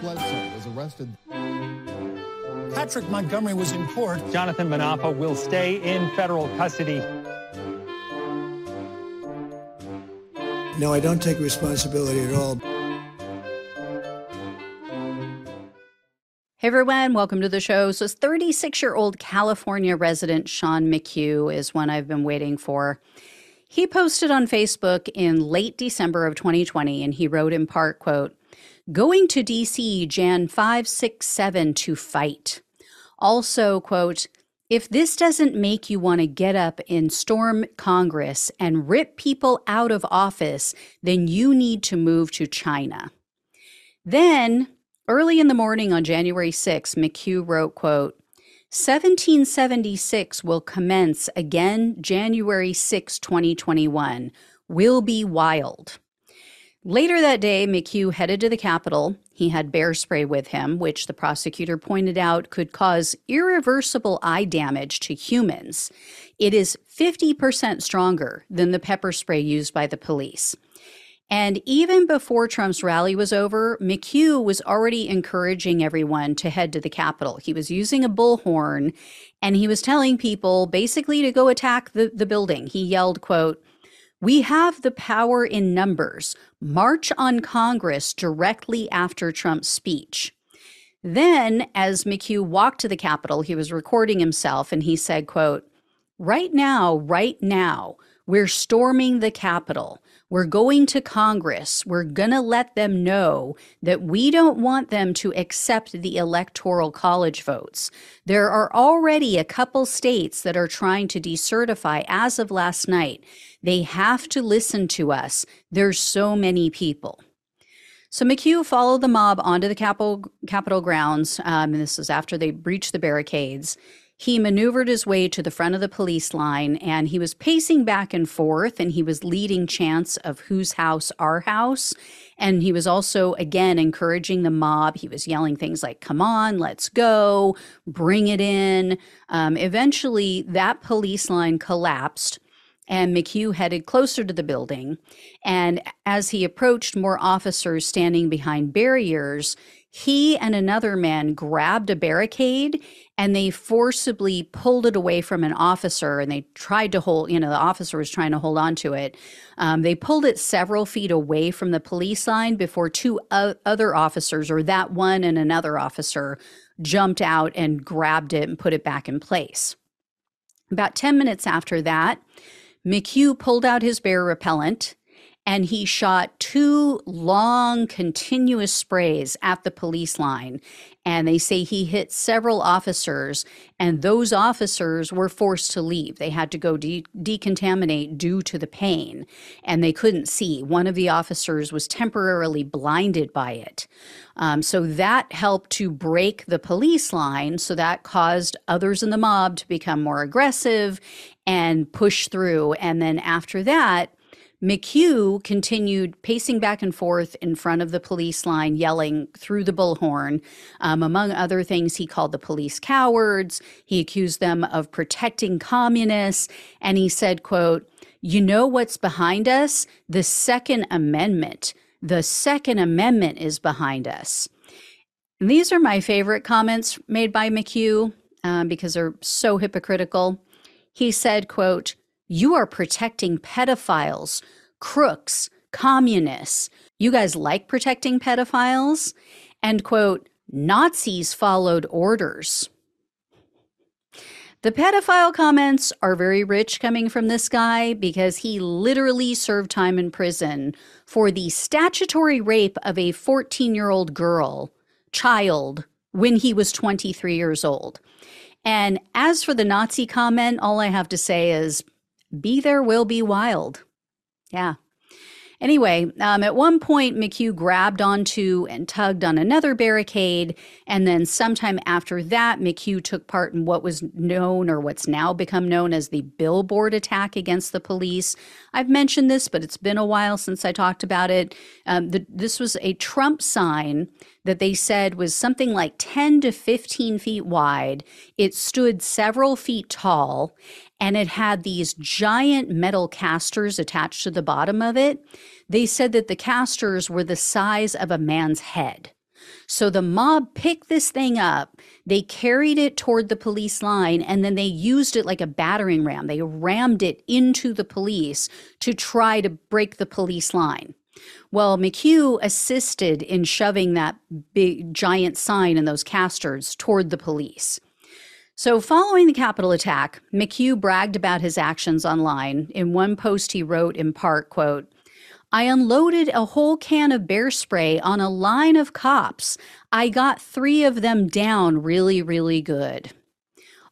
Bledsoe was arrested. Patrick Montgomery was in court. Jonathan Munafo will stay in federal custody. No, I don't take responsibility at all. Hey everyone, welcome to the show. So, 36 year old California resident Sean McHugh is one I've been waiting for. He posted on Facebook in late December of 2020, and he wrote in part, quote, Going to DC Jan 567 to fight. Also, quote, if this doesn't make you want to get up and storm Congress and rip people out of office, then you need to move to China. Then Early in the morning on January 6, McHugh wrote, quote, 1776 will commence again January 6, 2021. Will be wild. Later that day, McHugh headed to the Capitol. He had bear spray with him, which the prosecutor pointed out could cause irreversible eye damage to humans. It is 50% stronger than the pepper spray used by the police. And even before Trump's rally was over, McHugh was already encouraging everyone to head to the Capitol. He was using a bullhorn and he was telling people basically to go attack the, the building. He yelled, quote, we have the power in numbers. March on Congress directly after Trump's speech. Then, as McHugh walked to the Capitol, he was recording himself and he said, quote, Right now, right now, we're storming the Capitol. We're going to Congress. We're going to let them know that we don't want them to accept the electoral college votes. There are already a couple states that are trying to decertify as of last night. They have to listen to us. There's so many people. So McHugh followed the mob onto the Capitol, Capitol grounds, um, and this is after they breached the barricades. He maneuvered his way to the front of the police line and he was pacing back and forth and he was leading chants of whose house, our house. And he was also, again, encouraging the mob. He was yelling things like, come on, let's go, bring it in. Um, eventually, that police line collapsed and McHugh headed closer to the building. And as he approached more officers standing behind barriers, he and another man grabbed a barricade and they forcibly pulled it away from an officer and they tried to hold you know the officer was trying to hold on to it. Um, they pulled it several feet away from the police line before two o- other officers or that one and another officer jumped out and grabbed it and put it back in place. About 10 minutes after that mchugh pulled out his bear repellent and he shot two long continuous sprays at the police line. And they say he hit several officers and those officers were forced to leave. They had to go de- decontaminate due to the pain and they couldn't see. One of the officers was temporarily blinded by it. Um, so that helped to break the police line so that caused others in the mob to become more aggressive and push through. And then after that McHugh continued pacing back and forth in front of the police line, yelling through the bullhorn. Um, among other things, he called the police cowards. He accused them of protecting communists. And he said, quote, you know what's behind us? The Second Amendment. The Second Amendment is behind us. And these are my favorite comments made by McHugh um, because they're so hypocritical. He said, quote, you are protecting pedophiles, crooks, communists. You guys like protecting pedophiles? And quote, Nazis followed orders. The pedophile comments are very rich coming from this guy because he literally served time in prison for the statutory rape of a 14 year old girl, child, when he was 23 years old. And as for the Nazi comment, all I have to say is be There Will Be Wild. Yeah. Anyway, um, at one point, McHugh grabbed onto and tugged on another barricade. And then, sometime after that, McHugh took part in what was known or what's now become known as the billboard attack against the police. I've mentioned this, but it's been a while since I talked about it. Um, the, this was a Trump sign that they said was something like 10 to 15 feet wide. It stood several feet tall and it had these giant metal casters attached to the bottom of it. They said that the casters were the size of a man's head. So the mob picked this thing up, they carried it toward the police line, and then they used it like a battering ram. They rammed it into the police to try to break the police line. Well, McHugh assisted in shoving that big giant sign and those casters toward the police. So, following the Capitol attack, McHugh bragged about his actions online. In one post, he wrote in part, quote, I unloaded a whole can of bear spray on a line of cops. I got three of them down really, really good.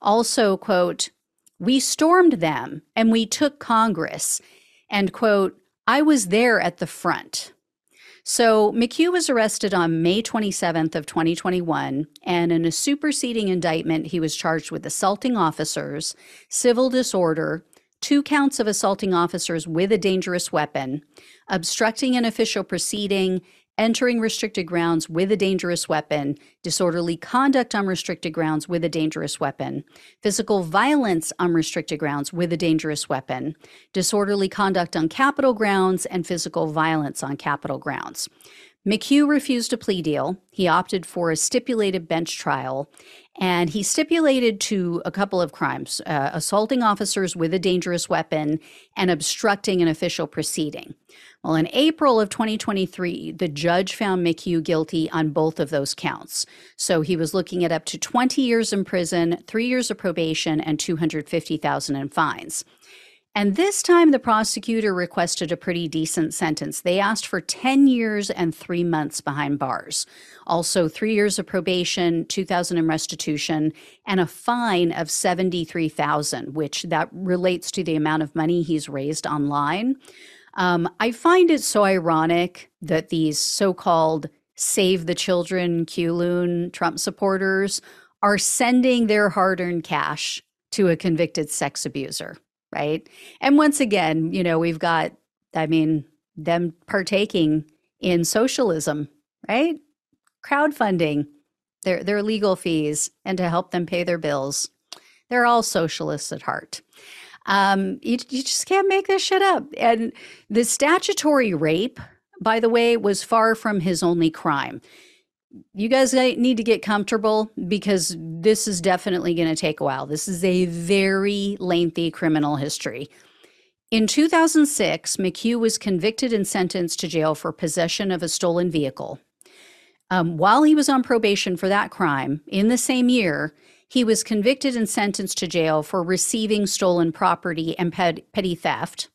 Also, quote, we stormed them and we took Congress. And, quote, I was there at the front. So McHugh was arrested on May 27th of 2021, and in a superseding indictment, he was charged with assaulting officers, civil disorder, two counts of assaulting officers with a dangerous weapon, obstructing an official proceeding, entering restricted grounds with a dangerous weapon, disorderly conduct on restricted grounds with a dangerous weapon, physical violence on restricted grounds with a dangerous weapon, disorderly conduct on Capitol grounds, and physical violence on Capitol grounds. McHugh refused a plea deal. He opted for a stipulated bench trial, and he stipulated to a couple of crimes uh, assaulting officers with a dangerous weapon and obstructing an official proceeding. Well, in April of 2023, the judge found McHugh guilty on both of those counts. So he was looking at up to 20 years in prison, three years of probation, and 250,000 in fines. And this time, the prosecutor requested a pretty decent sentence. They asked for 10 years and three months behind bars. Also, three years of probation, 2000 in restitution, and a fine of 73,000, which that relates to the amount of money he's raised online. Um, I find it so ironic that these so called Save the Children, Q Trump supporters are sending their hard earned cash to a convicted sex abuser right? And once again, you know, we've got, I mean, them partaking in socialism, right? Crowdfunding their, their legal fees and to help them pay their bills. They're all socialists at heart. Um, you, you just can't make this shit up. And the statutory rape, by the way, was far from his only crime you guys need to get comfortable because this is definitely going to take a while. This is a very lengthy criminal history. In 2006, McHugh was convicted and sentenced to jail for possession of a stolen vehicle. Um, while he was on probation for that crime, in the same year, he was convicted and sentenced to jail for receiving stolen property and petty theft.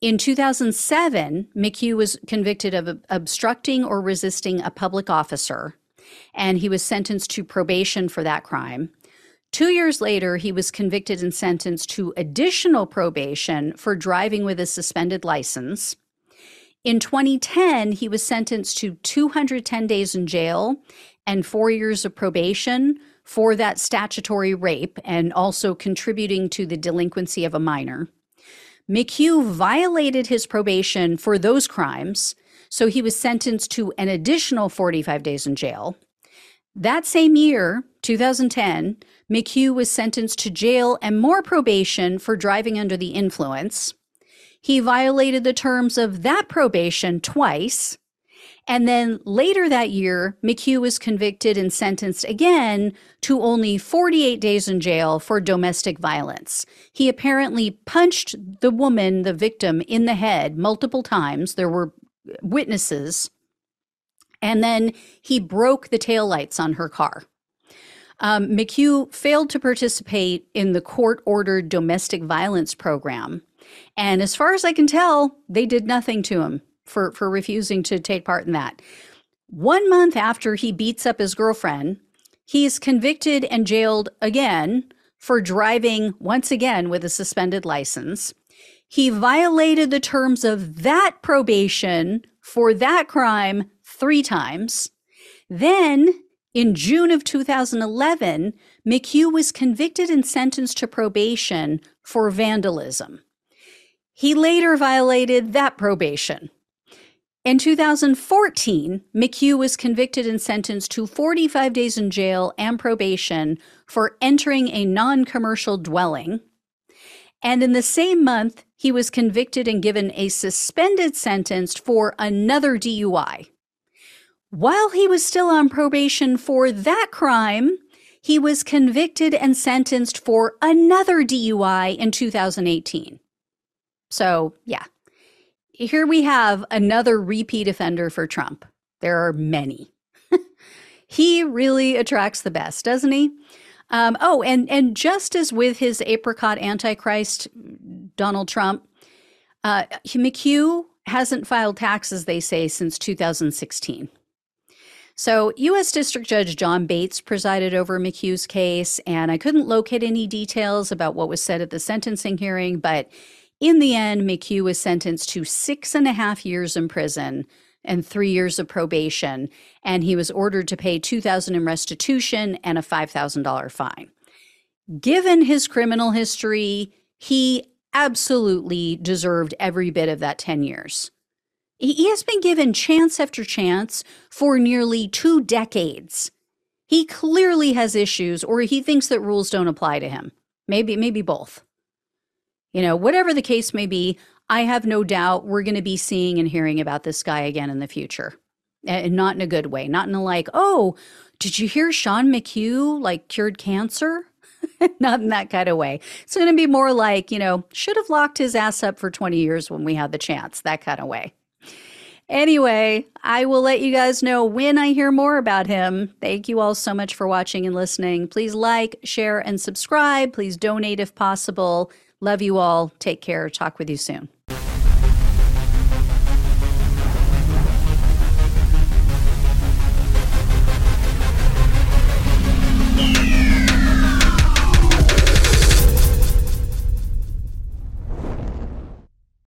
In 2007, McHugh was convicted of obstructing or resisting a public officer, and he was sentenced to probation for that crime. Two years later, he was convicted and sentenced to additional probation for driving with a suspended license. In 2010, he was sentenced to 210 days in jail and four years of probation for that statutory rape and also contributing to the delinquency of a minor. McHugh violated his probation for those crimes, so he was sentenced to an additional 45 days in jail. That same year, 2010, McHugh was sentenced to jail and more probation for driving under the influence. He violated the terms of that probation twice, and then later that year, McHugh was convicted and sentenced again to only 48 days in jail for domestic violence. He apparently punched the woman, the victim, in the head multiple times. There were witnesses. And then he broke the taillights on her car. Um, McHugh failed to participate in the court ordered domestic violence program. And as far as I can tell, they did nothing to him for, for refusing to take part in that. One month after he beats up his girlfriend, he's convicted and jailed again for driving once again with a suspended license. He violated the terms of that probation for that crime three times. Then, in June of 2011, McHugh was convicted and sentenced to probation for vandalism. He later violated that probation. In 2014, McHugh was convicted and sentenced to 45 days in jail and probation for entering a non commercial dwelling. And in the same month, he was convicted and given a suspended sentence for another DUI. While he was still on probation for that crime, he was convicted and sentenced for another DUI in 2018. So, yeah, here we have another repeat offender for Trump. There are many. he really attracts the best, doesn't he? Um, oh, and and just as with his apricot antichrist, Donald Trump, uh, McHugh hasn't filed taxes, they say, since 2016. So, U.S. District Judge John Bates presided over McHugh's case, and I couldn't locate any details about what was said at the sentencing hearing, but in the end, McHugh was sentenced to six and a half years in prison and three years of probation, and he was ordered to pay two thousand in restitution and a five thousand dollar fine. Given his criminal history, he absolutely deserved every bit of that 10 years. He has been given chance after chance for nearly two decades. He clearly has issues or he thinks that rules don't apply to him. Maybe maybe both. You know, whatever the case may be, I have no doubt we're going to be seeing and hearing about this guy again in the future. And not in a good way, not in a like, "Oh, did you hear Sean McHugh like cured cancer?" not in that kind of way. It's going to be more like, you know, should have locked his ass up for 20 years when we had the chance, that kind of way. Anyway, I will let you guys know when I hear more about him. Thank you all so much for watching and listening. Please like, share, and subscribe. Please donate if possible. Love you all. Take care. Talk with you soon.